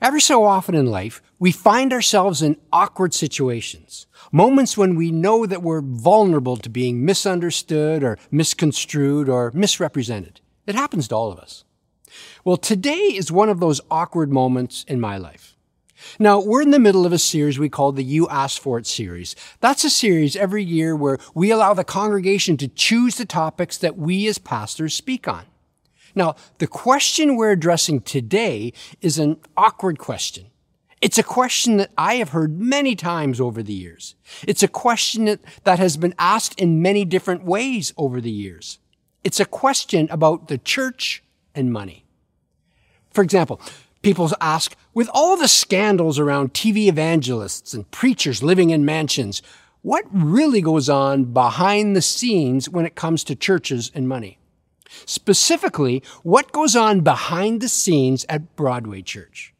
Every so often in life, we find ourselves in awkward situations, moments when we know that we're vulnerable to being misunderstood or misconstrued or misrepresented. It happens to all of us. Well, today is one of those awkward moments in my life. Now, we're in the middle of a series we call the You Asked For It series. That's a series every year where we allow the congregation to choose the topics that we as pastors speak on. Now, the question we're addressing today is an awkward question. It's a question that I have heard many times over the years. It's a question that, that has been asked in many different ways over the years. It's a question about the church and money. For example, people ask, with all the scandals around TV evangelists and preachers living in mansions, what really goes on behind the scenes when it comes to churches and money? Specifically, what goes on behind the scenes at Broadway Church?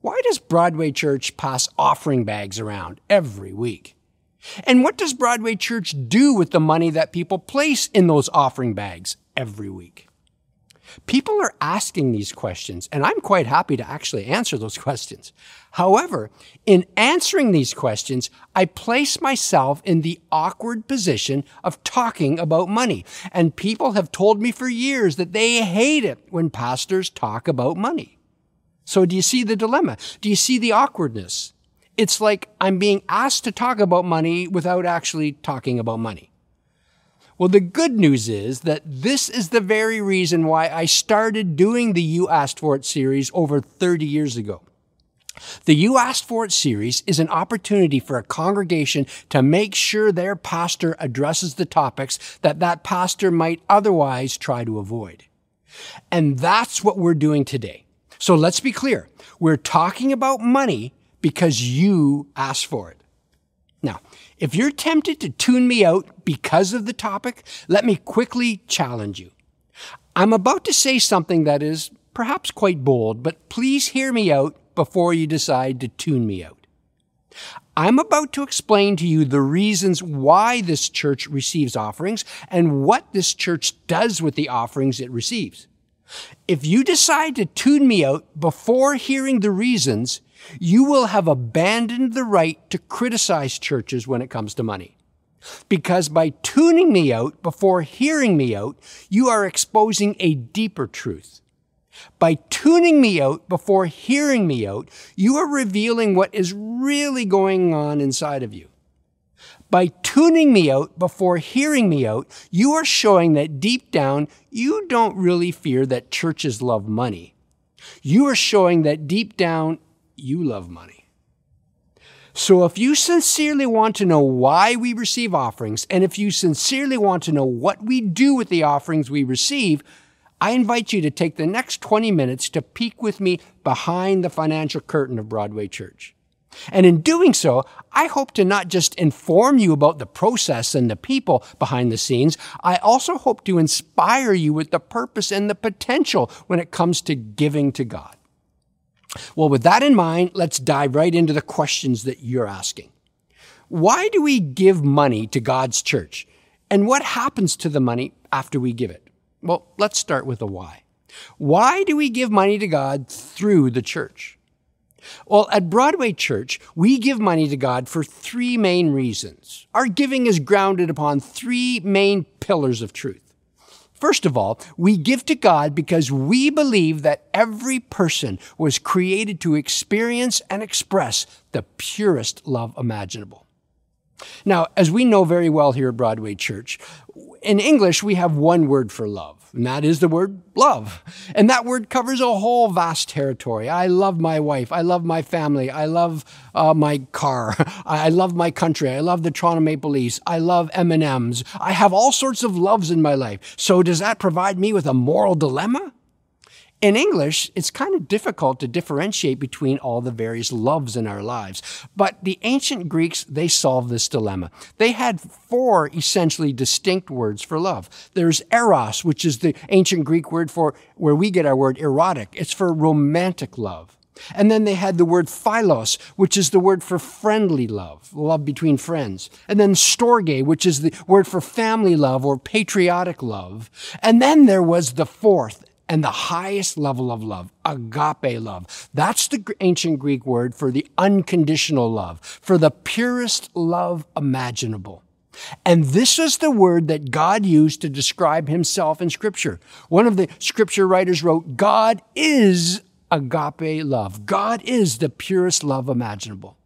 Why does Broadway Church pass offering bags around every week? And what does Broadway Church do with the money that people place in those offering bags every week? People are asking these questions, and I'm quite happy to actually answer those questions. However, in answering these questions, I place myself in the awkward position of talking about money. And people have told me for years that they hate it when pastors talk about money. So do you see the dilemma? Do you see the awkwardness? It's like I'm being asked to talk about money without actually talking about money. Well, the good news is that this is the very reason why I started doing the You Asked For It series over 30 years ago. The You Asked For It series is an opportunity for a congregation to make sure their pastor addresses the topics that that pastor might otherwise try to avoid. And that's what we're doing today. So let's be clear. We're talking about money because you asked for it. Now, if you're tempted to tune me out because of the topic, let me quickly challenge you. I'm about to say something that is perhaps quite bold, but please hear me out before you decide to tune me out. I'm about to explain to you the reasons why this church receives offerings and what this church does with the offerings it receives. If you decide to tune me out before hearing the reasons, you will have abandoned the right to criticize churches when it comes to money. Because by tuning me out before hearing me out, you are exposing a deeper truth. By tuning me out before hearing me out, you are revealing what is really going on inside of you. By tuning me out before hearing me out, you are showing that deep down, you don't really fear that churches love money. You are showing that deep down, you love money. So if you sincerely want to know why we receive offerings, and if you sincerely want to know what we do with the offerings we receive, I invite you to take the next 20 minutes to peek with me behind the financial curtain of Broadway Church. And in doing so, I hope to not just inform you about the process and the people behind the scenes, I also hope to inspire you with the purpose and the potential when it comes to giving to God. Well, with that in mind, let's dive right into the questions that you're asking. Why do we give money to God's church? And what happens to the money after we give it? Well, let's start with the why. Why do we give money to God through the church? Well, at Broadway Church, we give money to God for three main reasons. Our giving is grounded upon three main pillars of truth. First of all, we give to God because we believe that every person was created to experience and express the purest love imaginable. Now, as we know very well here at Broadway Church, in English, we have one word for love, and that is the word love. And that word covers a whole vast territory. I love my wife. I love my family. I love uh, my car. I love my country. I love the Toronto Maple Leafs. I love M&Ms. I have all sorts of loves in my life. So does that provide me with a moral dilemma? In English, it's kind of difficult to differentiate between all the various loves in our lives. But the ancient Greeks, they solved this dilemma. They had four essentially distinct words for love. There's eros, which is the ancient Greek word for where we get our word erotic. It's for romantic love. And then they had the word philos, which is the word for friendly love, love between friends. And then storge, which is the word for family love or patriotic love. And then there was the fourth, and the highest level of love, agape love. That's the ancient Greek word for the unconditional love, for the purest love imaginable. And this is the word that God used to describe himself in scripture. One of the scripture writers wrote, God is agape love. God is the purest love imaginable.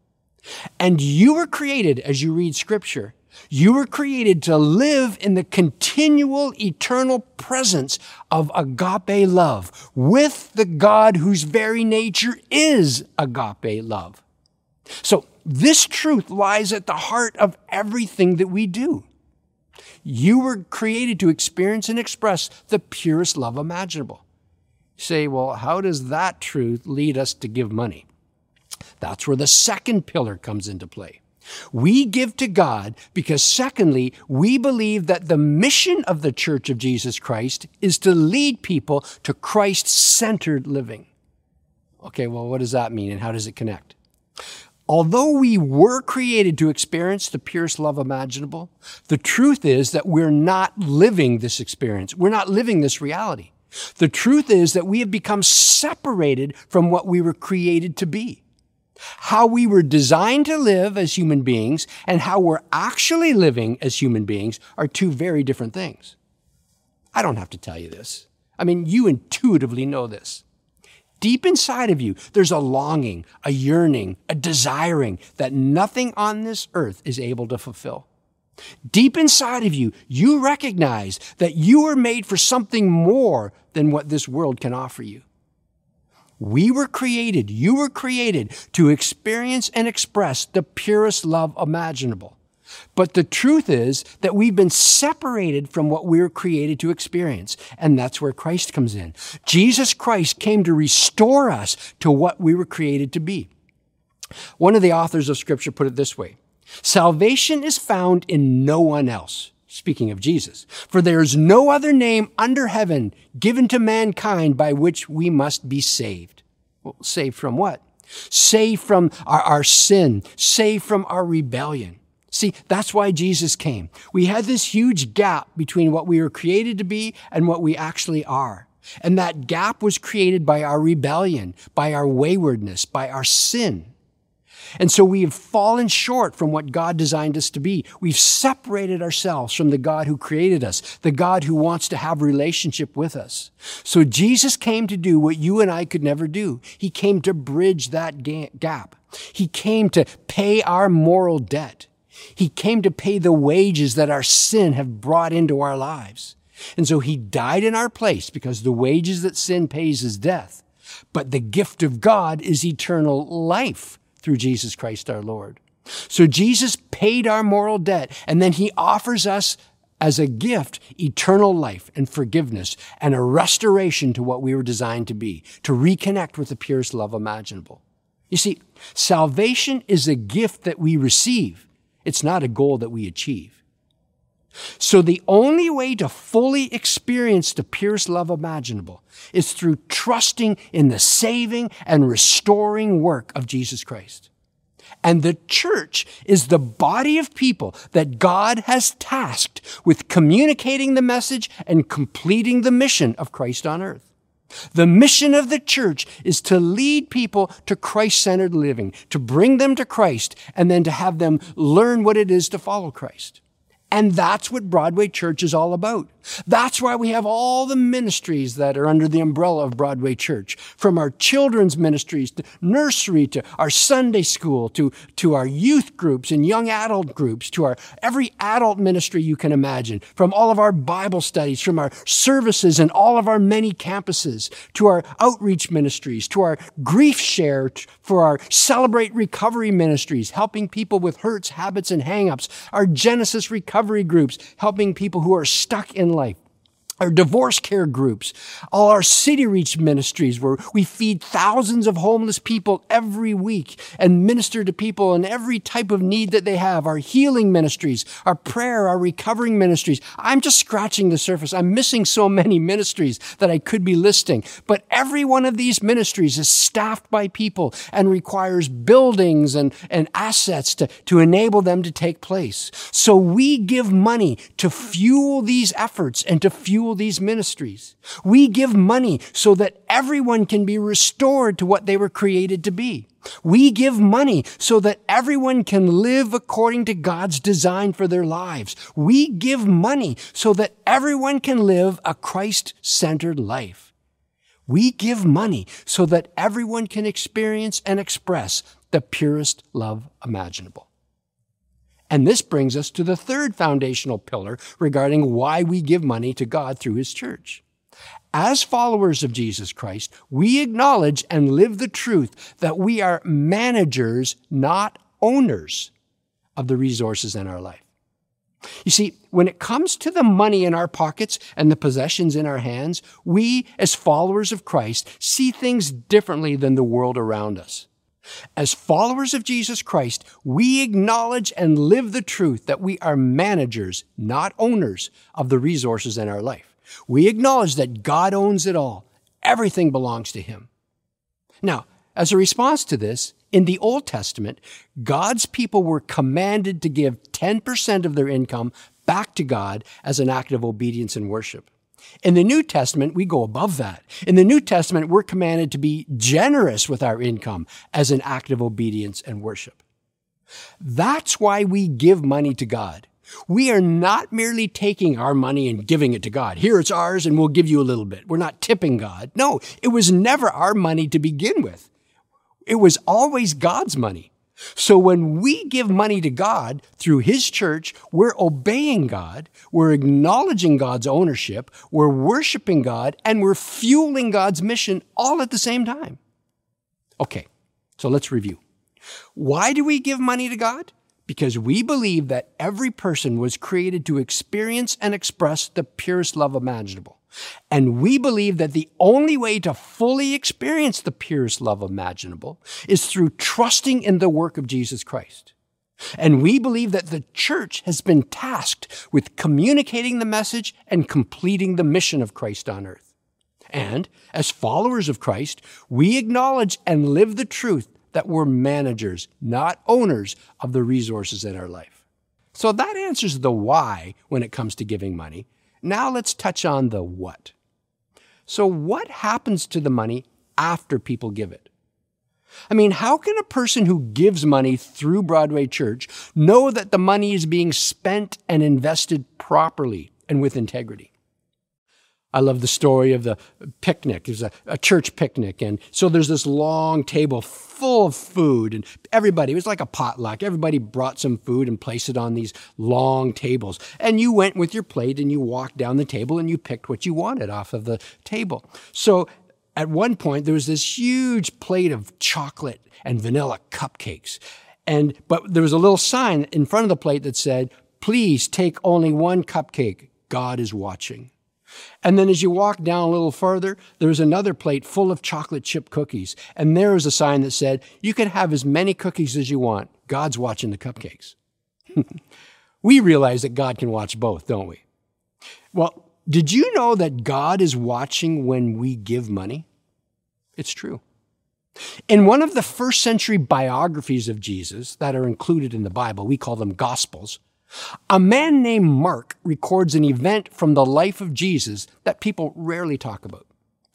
And you were created, as you read scripture, you were created to live in the continual eternal presence of agape love with the God whose very nature is agape love. So this truth lies at the heart of everything that we do. You were created to experience and express the purest love imaginable. Say, well, how does that truth lead us to give money? That's where the second pillar comes into play. We give to God because, secondly, we believe that the mission of the Church of Jesus Christ is to lead people to Christ centered living. Okay, well, what does that mean and how does it connect? Although we were created to experience the purest love imaginable, the truth is that we're not living this experience. We're not living this reality. The truth is that we have become separated from what we were created to be. How we were designed to live as human beings and how we're actually living as human beings are two very different things. I don't have to tell you this. I mean, you intuitively know this. Deep inside of you, there's a longing, a yearning, a desiring that nothing on this earth is able to fulfill. Deep inside of you, you recognize that you are made for something more than what this world can offer you. We were created, you were created to experience and express the purest love imaginable. But the truth is that we've been separated from what we were created to experience. And that's where Christ comes in. Jesus Christ came to restore us to what we were created to be. One of the authors of scripture put it this way. Salvation is found in no one else. Speaking of Jesus, for there is no other name under heaven given to mankind by which we must be saved. Well, saved from what? Saved from our, our sin, saved from our rebellion. See, that's why Jesus came. We had this huge gap between what we were created to be and what we actually are. And that gap was created by our rebellion, by our waywardness, by our sin. And so we have fallen short from what God designed us to be. We've separated ourselves from the God who created us, the God who wants to have relationship with us. So Jesus came to do what you and I could never do. He came to bridge that gap. He came to pay our moral debt. He came to pay the wages that our sin have brought into our lives. And so he died in our place because the wages that sin pays is death. But the gift of God is eternal life through Jesus Christ our Lord. So Jesus paid our moral debt and then he offers us as a gift eternal life and forgiveness and a restoration to what we were designed to be, to reconnect with the purest love imaginable. You see, salvation is a gift that we receive. It's not a goal that we achieve. So the only way to fully experience the purest love imaginable is through trusting in the saving and restoring work of Jesus Christ. And the church is the body of people that God has tasked with communicating the message and completing the mission of Christ on earth. The mission of the church is to lead people to Christ centered living, to bring them to Christ, and then to have them learn what it is to follow Christ. And that's what Broadway Church is all about. That's why we have all the ministries that are under the umbrella of Broadway Church, from our children's ministries to nursery to our Sunday school to, to our youth groups and young adult groups to our every adult ministry you can imagine, from all of our Bible studies, from our services and all of our many campuses to our outreach ministries, to our grief share, for our celebrate recovery ministries, helping people with hurts, habits, and hangups, our Genesis recovery groups, helping people who are stuck in life our divorce care groups, all our city reach ministries where we feed thousands of homeless people every week and minister to people in every type of need that they have, our healing ministries, our prayer, our recovering ministries. I'm just scratching the surface. I'm missing so many ministries that I could be listing, but every one of these ministries is staffed by people and requires buildings and, and assets to, to enable them to take place. So we give money to fuel these efforts and to fuel fuel these ministries. We give money so that everyone can be restored to what they were created to be. We give money so that everyone can live according to God's design for their lives. We give money so that everyone can live a Christ-centered life. We give money so that everyone can experience and express the purest love imaginable. And this brings us to the third foundational pillar regarding why we give money to God through His church. As followers of Jesus Christ, we acknowledge and live the truth that we are managers, not owners of the resources in our life. You see, when it comes to the money in our pockets and the possessions in our hands, we, as followers of Christ, see things differently than the world around us. As followers of Jesus Christ, we acknowledge and live the truth that we are managers, not owners of the resources in our life. We acknowledge that God owns it all. Everything belongs to Him. Now, as a response to this, in the Old Testament, God's people were commanded to give 10% of their income back to God as an act of obedience and worship. In the New Testament, we go above that. In the New Testament, we're commanded to be generous with our income as an act of obedience and worship. That's why we give money to God. We are not merely taking our money and giving it to God. Here it's ours and we'll give you a little bit. We're not tipping God. No, it was never our money to begin with. It was always God's money. So when we give money to God through His church, we're obeying God, we're acknowledging God's ownership, we're worshiping God, and we're fueling God's mission all at the same time. Okay, so let's review. Why do we give money to God? Because we believe that every person was created to experience and express the purest love imaginable. And we believe that the only way to fully experience the purest love imaginable is through trusting in the work of Jesus Christ. And we believe that the church has been tasked with communicating the message and completing the mission of Christ on earth. And as followers of Christ, we acknowledge and live the truth that we're managers, not owners of the resources in our life. So that answers the why when it comes to giving money. Now let's touch on the what. So, what happens to the money after people give it? I mean, how can a person who gives money through Broadway Church know that the money is being spent and invested properly and with integrity? I love the story of the picnic. There's a, a, church picnic. And so there's this long table full of food and everybody, it was like a potluck. Everybody brought some food and placed it on these long tables. And you went with your plate and you walked down the table and you picked what you wanted off of the table. So at one point, there was this huge plate of chocolate and vanilla cupcakes. And, but there was a little sign in front of the plate that said, please take only one cupcake. God is watching. And then as you walk down a little further, there's another plate full of chocolate chip cookies. And there is a sign that said, You can have as many cookies as you want. God's watching the cupcakes. we realize that God can watch both, don't we? Well, did you know that God is watching when we give money? It's true. In one of the first century biographies of Jesus that are included in the Bible, we call them Gospels, a man named Mark records an event from the life of Jesus that people rarely talk about.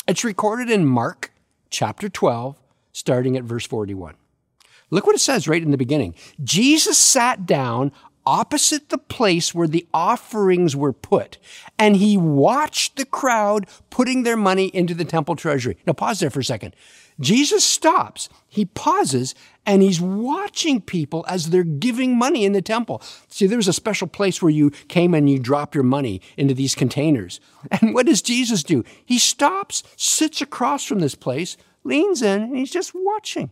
It's recorded in Mark chapter 12, starting at verse 41. Look what it says right in the beginning. Jesus sat down opposite the place where the offerings were put, and he watched the crowd putting their money into the temple treasury. Now, pause there for a second. Jesus stops, he pauses, and he's watching people as they're giving money in the temple. See, there was a special place where you came and you drop your money into these containers. And what does Jesus do? He stops, sits across from this place, leans in, and he's just watching.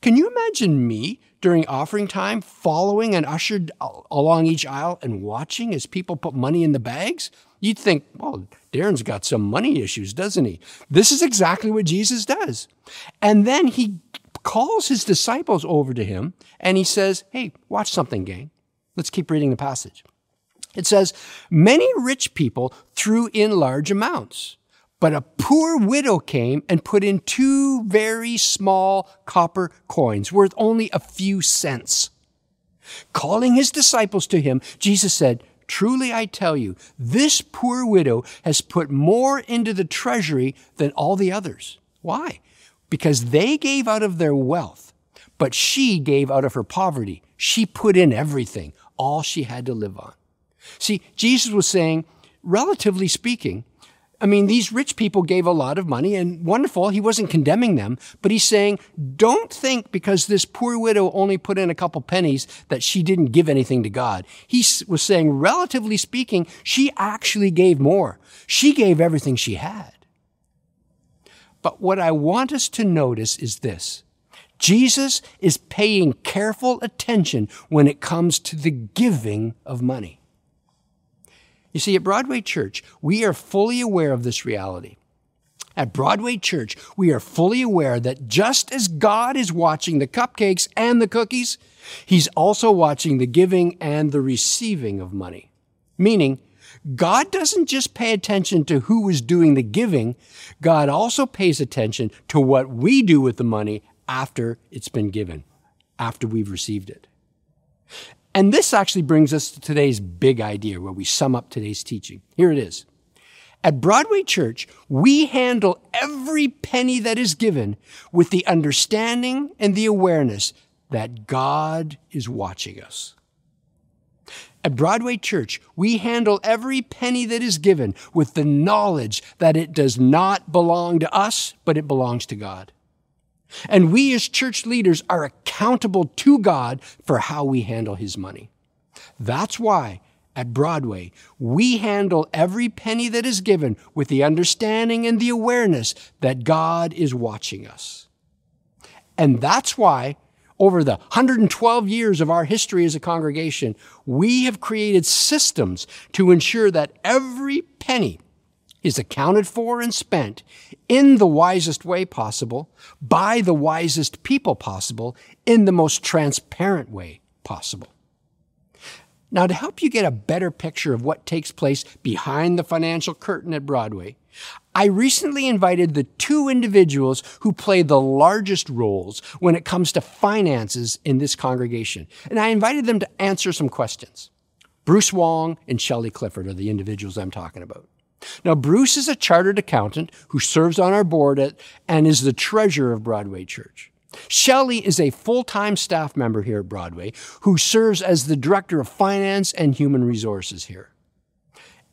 Can you imagine me during offering time following and ushered along each aisle and watching as people put money in the bags? You'd think, well, Darren's got some money issues, doesn't he? This is exactly what Jesus does. And then he calls his disciples over to him and he says, Hey, watch something, gang. Let's keep reading the passage. It says, Many rich people threw in large amounts. But a poor widow came and put in two very small copper coins worth only a few cents. Calling his disciples to him, Jesus said, Truly I tell you, this poor widow has put more into the treasury than all the others. Why? Because they gave out of their wealth, but she gave out of her poverty. She put in everything, all she had to live on. See, Jesus was saying, relatively speaking, I mean, these rich people gave a lot of money and wonderful. He wasn't condemning them, but he's saying, don't think because this poor widow only put in a couple pennies that she didn't give anything to God. He was saying, relatively speaking, she actually gave more. She gave everything she had. But what I want us to notice is this. Jesus is paying careful attention when it comes to the giving of money. You see, at Broadway Church, we are fully aware of this reality. At Broadway Church, we are fully aware that just as God is watching the cupcakes and the cookies, He's also watching the giving and the receiving of money. Meaning, God doesn't just pay attention to who is doing the giving, God also pays attention to what we do with the money after it's been given, after we've received it. And this actually brings us to today's big idea where we sum up today's teaching. Here it is. At Broadway Church, we handle every penny that is given with the understanding and the awareness that God is watching us. At Broadway Church, we handle every penny that is given with the knowledge that it does not belong to us, but it belongs to God. And we as church leaders are accountable to God for how we handle his money. That's why at Broadway, we handle every penny that is given with the understanding and the awareness that God is watching us. And that's why over the 112 years of our history as a congregation, we have created systems to ensure that every penny is accounted for and spent in the wisest way possible, by the wisest people possible, in the most transparent way possible. Now, to help you get a better picture of what takes place behind the financial curtain at Broadway, I recently invited the two individuals who play the largest roles when it comes to finances in this congregation. And I invited them to answer some questions. Bruce Wong and Shelley Clifford are the individuals I'm talking about. Now, Bruce is a chartered accountant who serves on our board at, and is the treasurer of Broadway Church. Shelley is a full-time staff member here at Broadway who serves as the director of finance and human resources here.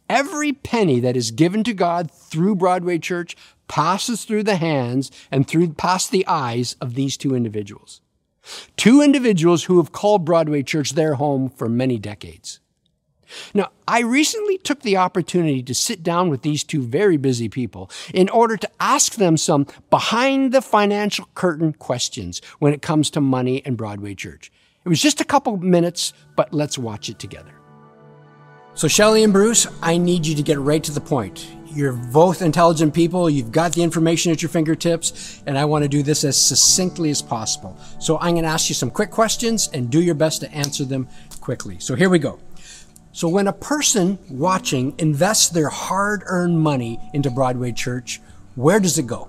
Every penny that is given to God through Broadway Church passes through the hands and through past the eyes of these two individuals. Two individuals who have called Broadway Church their home for many decades. Now, I recently took the opportunity to sit down with these two very busy people in order to ask them some behind the financial curtain questions when it comes to money and Broadway Church. It was just a couple minutes, but let's watch it together. So, Shelley and Bruce, I need you to get right to the point. You're both intelligent people. You've got the information at your fingertips, and I want to do this as succinctly as possible. So, I'm going to ask you some quick questions and do your best to answer them quickly. So, here we go. So when a person watching invests their hard earned money into Broadway Church, where does it go?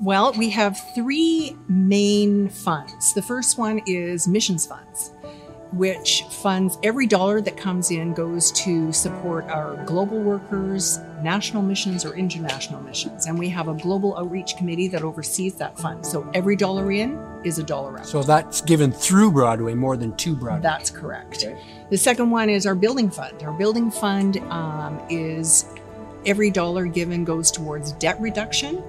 Well, we have three main funds. The first one is missions funds which funds every dollar that comes in goes to support our global workers, national missions, or international missions. And we have a global outreach committee that oversees that fund. So every dollar in is a dollar out. So that's given through Broadway more than to Broadway. That's correct. Okay. The second one is our building fund. Our building fund um, is every dollar given goes towards debt reduction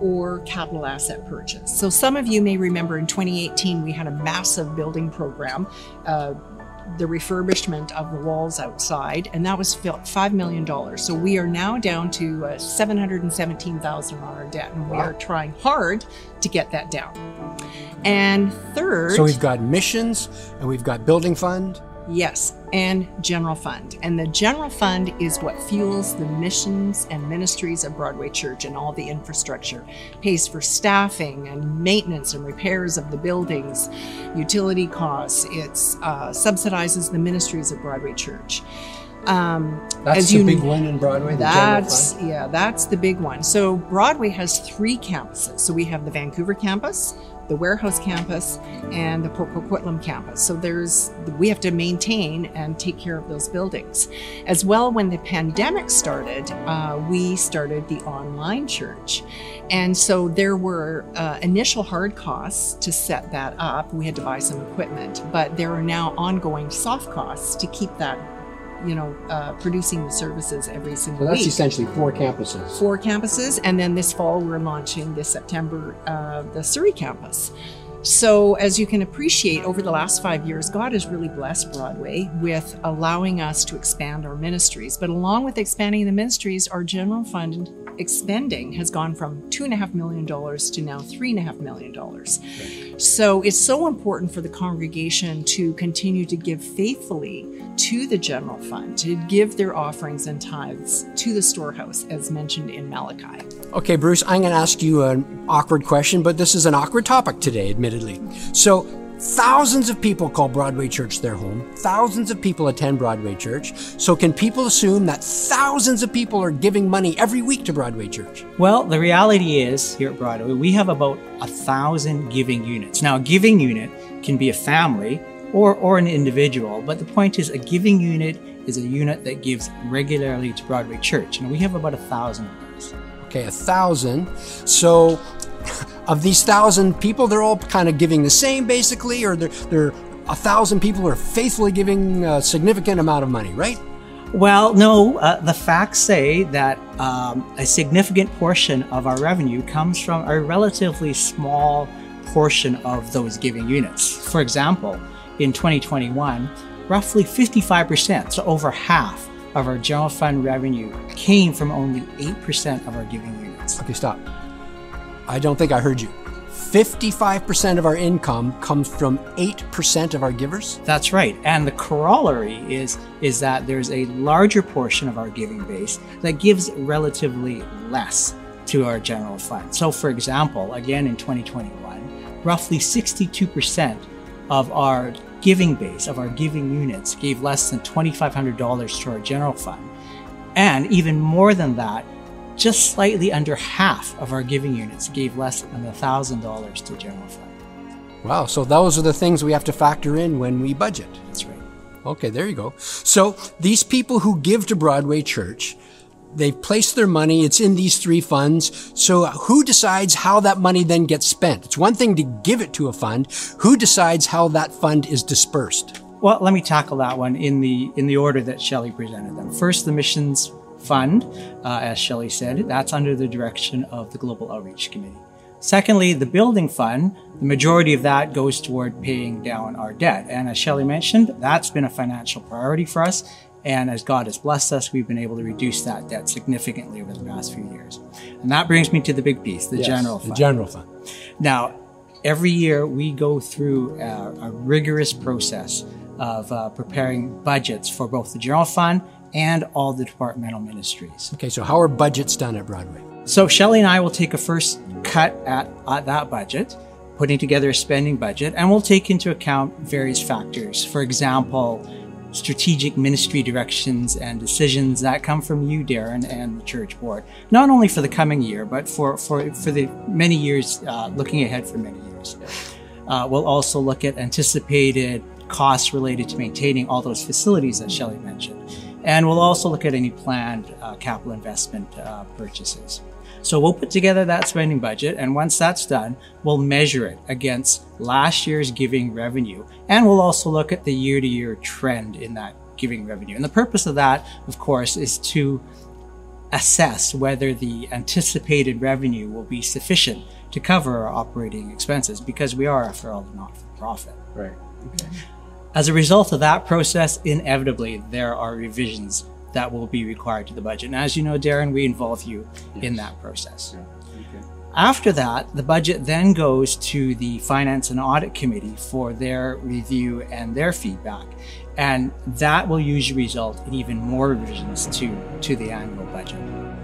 or capital asset purchase. So some of you may remember in 2018 we had a massive building program. Uh, the refurbishment of the walls outside, and that was $5 million. So we are now down to uh, 717,000 on our debt, and we wow. are trying hard to get that down. And third. So we've got missions, and we've got building fund, Yes, and general fund. And the general fund is what fuels the missions and ministries of Broadway Church and all the infrastructure. Pays for staffing and maintenance and repairs of the buildings, utility costs. It uh, subsidizes the ministries of Broadway Church. Um, That's the big one in Broadway. That's yeah, that's the big one. So Broadway has three campuses. So we have the Vancouver campus, the Warehouse campus, and the Port Coquitlam campus. So there's we have to maintain and take care of those buildings. As well, when the pandemic started, uh, we started the online church, and so there were uh, initial hard costs to set that up. We had to buy some equipment, but there are now ongoing soft costs to keep that. You know, uh, producing the services every single So that's week essentially four campuses. four campuses, and then this fall we're launching this September uh, the Surrey campus. So, as you can appreciate, over the last five years, God has really blessed Broadway with allowing us to expand our ministries. But along with expanding the ministries, our general fund expending has gone from two and a half million dollars to now three and a half million dollars. So, it's so important for the congregation to continue to give faithfully to the general fund, to give their offerings and tithes to the storehouse, as mentioned in Malachi. Okay, Bruce, I'm going to ask you an awkward question, but this is an awkward topic today, admittedly. So, thousands of people call Broadway Church their home. Thousands of people attend Broadway Church. So, can people assume that thousands of people are giving money every week to Broadway Church? Well, the reality is here at Broadway, we have about a thousand giving units. Now, a giving unit can be a family or, or an individual, but the point is a giving unit is a unit that gives regularly to Broadway Church. And we have about a thousand of those. Okay, a thousand. So, of these thousand people, they're all kind of giving the same, basically, or they're, they're a thousand people are faithfully giving a significant amount of money, right? Well, no, uh, the facts say that um, a significant portion of our revenue comes from a relatively small portion of those giving units. For example, in 2021, roughly 55%, so over half of our general fund revenue came from only 8% of our giving units. Okay, stop. I don't think I heard you. 55% of our income comes from 8% of our givers? That's right. And the corollary is is that there's a larger portion of our giving base that gives relatively less to our general fund. So for example, again in 2021, roughly 62% of our giving base, of our giving units, gave less than $2,500 to our general fund. And even more than that, just slightly under half of our giving units gave less than $1,000 to general fund. Wow, so those are the things we have to factor in when we budget. That's right. Okay, there you go. So these people who give to Broadway Church, they've placed their money, it's in these three funds. So who decides how that money then gets spent? It's one thing to give it to a fund. Who decides how that fund is dispersed? Well, let me tackle that one in the in the order that Shelley presented them. First, the missions fund, uh, as Shelley said, that's under the direction of the Global Outreach Committee. Secondly, the building fund, the majority of that goes toward paying down our debt. And as Shelley mentioned, that's been a financial priority for us. And as God has blessed us, we've been able to reduce that debt significantly over the past few years. And that brings me to the big piece, the Yes, general The general fund. Now, every year we go through a, a rigorous process of uh, preparing budgets for both the general fund and all the departmental ministries. Okay, so how are budgets done at Broadway? So Shelley and I will take a first cut at, at that budget, putting together a spending budget, and we'll take into account various factors. For example, strategic ministry directions and decisions that come from you, Darren, and the church board, not only for the coming year, but for, for, for the many years, uh, looking ahead for many years. Uh, we'll also look at anticipated costs related to maintaining all those facilities that Shelley mentioned. And we'll also look at any planned uh, capital investment uh, purchases. So we'll put together that spending budget, and once that's done, we'll measure it against last year's giving revenue. And we'll also look at the year to year trend in that giving revenue. And the purpose of that, of course, is to assess whether the anticipated revenue will be sufficient to cover our operating expenses because we are, after all, not for profit. Right. As a result of that process, inevitably there are revisions that will be required to the budget. And as you know, Darren, we involve you in that process. After that, the budget then goes to the Finance and Audit Committee for their review and their feedback. And that will usually result in even more revisions to, to the annual budget.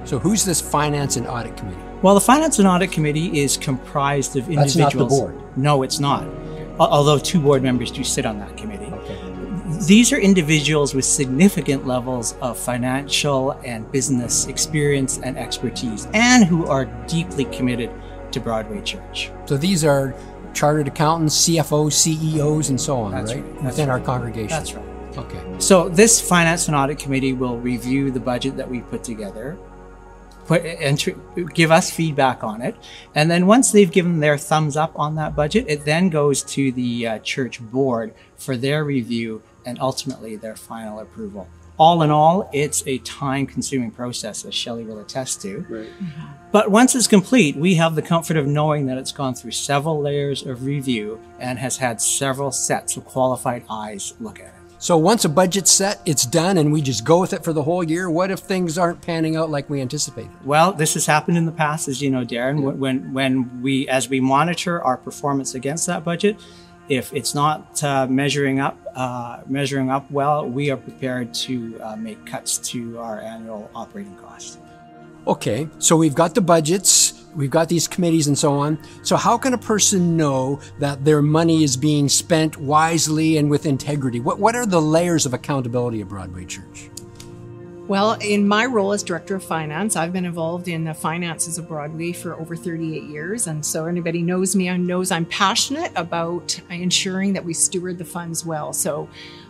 So who's this Finance and Audit Committee? Well, the Finance and Audit Committee is comprised of individuals. That's not the board. No, it's not. Al- Although two board members do sit on that committee. Okay. These are individuals with significant levels of financial and business experience and expertise, and who are deeply committed to Broadway Church. So these are chartered accountants, CFOs, CEOs, and so on, right? right. That's Within our congregation. That's right. Okay. So this finance and audit committee will review the budget that we put together, put and tr- give us feedback on it, and then once they've given their thumbs up on that budget, it then goes to the uh, church board for their review and ultimately their final approval. All in all, it's a time-consuming process, as Shelley will attest to. Right. But once it's complete, we have the comfort of knowing that it's gone through several layers of review and has had several sets of qualified eyes look at it. So once a budget's set, it's done, and we just go with it for the whole year. What if things aren't panning out like we anticipated? Well, this has happened in the past, as you know, Darren. When- When when we as we monitor our performance against that budget, if it's not uh, measuring up uh, measuring up well, we are prepared to uh, make cuts to our annual operating costs. Okay, so we've got the budgets, we've got these committees and so on. So how can a person know that their money is being spent wisely and with integrity? What what are the layers of accountability at Broadway Church? Well, in my role as director of finance, I've been involved in the finances of Broadway for over 38 years. And so anybody knows me and knows I'm passionate about ensuring that we steward the funds well. So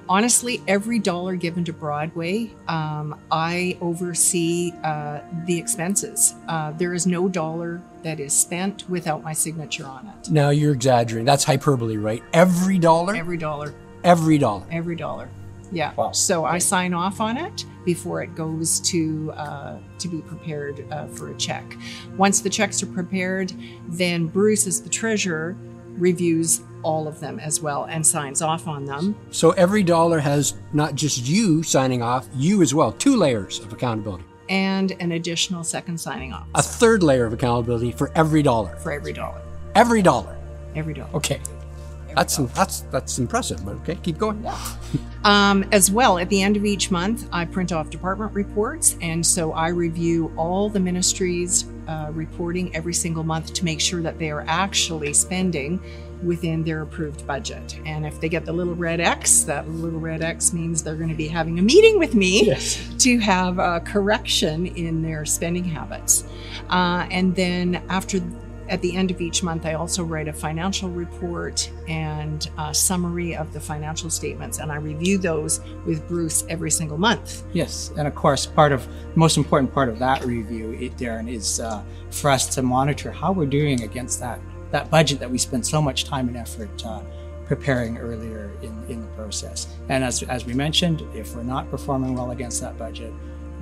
honestly, every dollar given to Broadway, um, I oversee uh, the expenses. Uh, there is no dollar that is spent without my signature on it. Now you're exaggerating. That's hyperbole, right? Every dollar? Every dollar. Every dollar. Every dollar. Yeah. Wow. So I sign off on it before it goes to uh, to be prepared uh, for a check. Once the checks are prepared, then Bruce, is the treasurer, reviews all of them as well and signs off on them. So every dollar has not just you signing off, you as well. Two layers of accountability. And an additional second signing off A third layer of accountability for every dollar. for every dollar. Every dollar. Every dollar. Okay. That's that's that's impressive, but okay, keep going. Um, as well, at the end of each month, I print off department reports, and so I review all the ministries' uh, reporting every single month to make sure that they are actually spending within their approved budget. And if they get the little red X, that little red X means they're going to be having a meeting with me Yes. to have a correction in their spending habits. Uh, and then after at the end of each month, I also write a financial report and a summary of the financial statements, and I review those with Bruce every single month. Yes, and of course, part of the most important part of that review, it, Darren, is uh, for us to monitor how we're doing against that that budget that we spent so much time and effort uh, preparing earlier in, in the process. And as as we mentioned, if we're not performing well against that budget,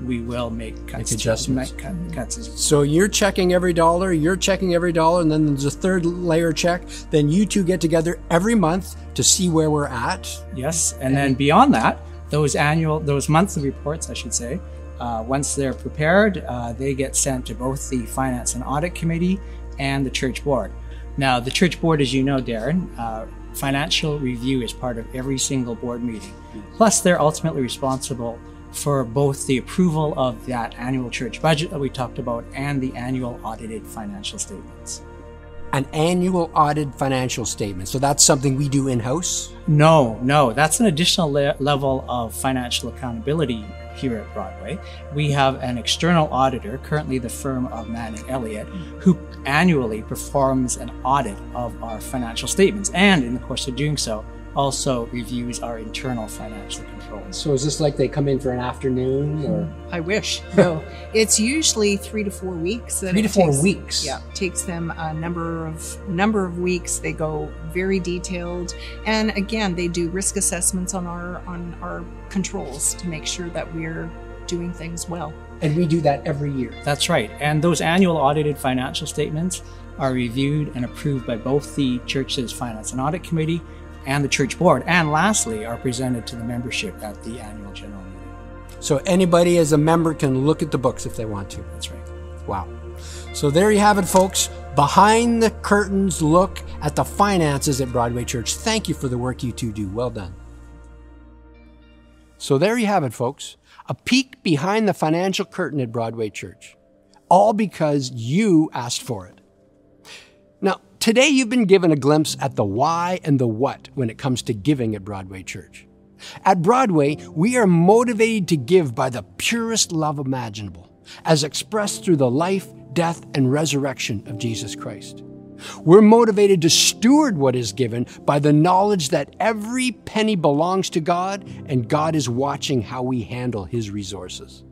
we will make cuts. to- adjustments. make cut, cuts So you're checking every dollar, you're checking every dollar, and then there's a third layer check. Then you two get together every month to see where we're at. Yes, and then beyond that, those annual, those monthly reports, I should say, uh, once they're prepared, uh, they get sent to both the Finance and Audit Committee and the Church Board. Now, the Church Board, as you know, Darren, uh, financial review is part of every single board meeting. Plus, they're ultimately responsible for both the approval of that annual church budget that we talked about and the annual audited financial statements. An annual audited financial statement. So that's something we do in house. No, no, that's an additional le- level of financial accountability here at Broadway. We have an external auditor, currently the firm of Manning Elliott, who annually performs an audit of our financial statements and, in the course of doing so, also reviews our internal financial controls. So is this like they come in for an afternoon or I wish. No, it's usually three to four weeks. that three to four takes- weeks? Yeah, takes them a number of number of weeks. They go very detailed, and again, they do risk assessments on our on our controls to make sure that we're doing things well. And we do that every year. That's right. And those annual audited financial statements are reviewed and approved by both the church's Finance and Audit Committee and the church board. And lastly, are presented to the membership at the annual general meeting. So anybody as a member can look at the books if they want to. That's right. Wow. So there you have it, folks. Behind the curtains look at the finances at Broadway Church. Thank you for the work you two do. Well done. So there you have it, folks. A peek behind the financial curtain at Broadway Church. All because you asked for it. Now, today you've been given a glimpse at the why and the what when it comes to giving at Broadway Church. At Broadway, we are motivated to give by the purest love imaginable, as expressed through the life, death, and resurrection of Jesus Christ. We're motivated to steward what is given by the knowledge that every penny belongs to God and God is watching how we handle His resources.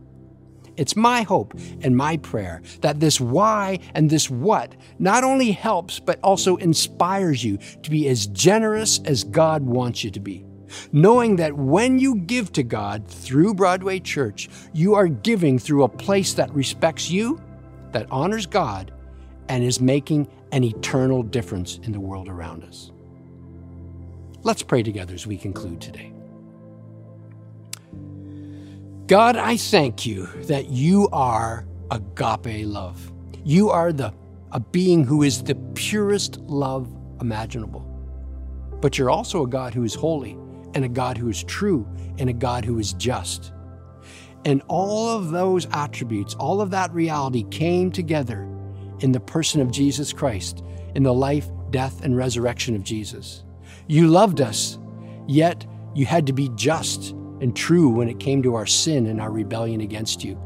It's my hope and my prayer that this why and this what not only helps, but also inspires you to be as generous as God wants you to be. Knowing that when you give to God through Broadway Church, you are giving through a place that respects you, that honors God, and is making an eternal difference in the world around us. Let's pray together as we conclude today. God, I thank you that you are agape love. You are the a being who is the purest love imaginable. But you're also a God who is holy and a God who is true and a God who is just. And all of those attributes, all of that reality came together in the person of Jesus Christ, in the life, death, and resurrection of Jesus. You loved us, yet you had to be just and true when it came to our sin and our rebellion against you.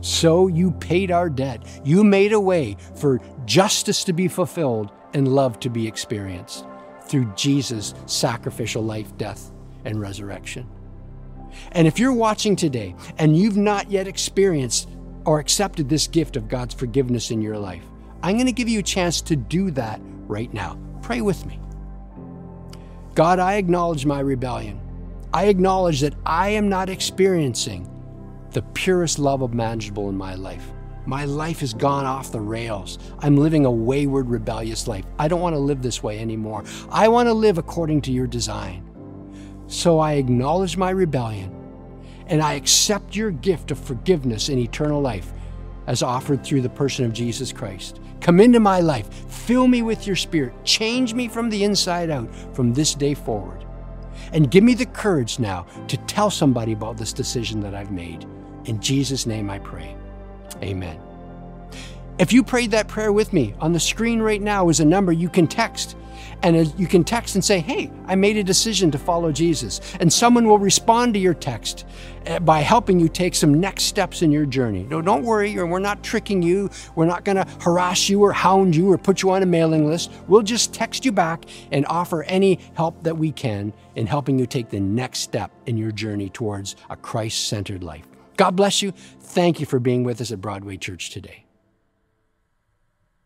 So you paid our debt. You made a way for justice to be fulfilled and love to be experienced through Jesus' sacrificial life, death, and resurrection. And if you're watching today and you've not yet experienced or accepted this gift of God's forgiveness in your life, I'm going to give you a chance to do that right now. Pray with me. God, I acknowledge my rebellion. I acknowledge that I am not experiencing the purest love imaginable in my life. My life has gone off the rails. I'm living a wayward, rebellious life. I don't want to live this way anymore. I want to live according to your design. So I acknowledge my rebellion and I accept your gift of forgiveness and eternal life as offered through the person of Jesus Christ. Come into my life, fill me with your spirit, change me from the inside out from this day forward. And give me the courage now to tell somebody about this decision that I've made. In Jesus' name I pray. Amen. If you prayed that prayer with me, on the screen right now is a number you can text. And you can text and say, Hey, I made a decision to follow Jesus. And someone will respond to your text eh, by helping you take some next steps in your journey. No, don't worry, we're not tricking you. We're not going to harass you or hound you or put you on a mailing list. We'll just text you back and offer any help that we can in helping you take the next step in your journey towards a Christ centered life. God bless you. Thank you for being with us at Broadway Church today.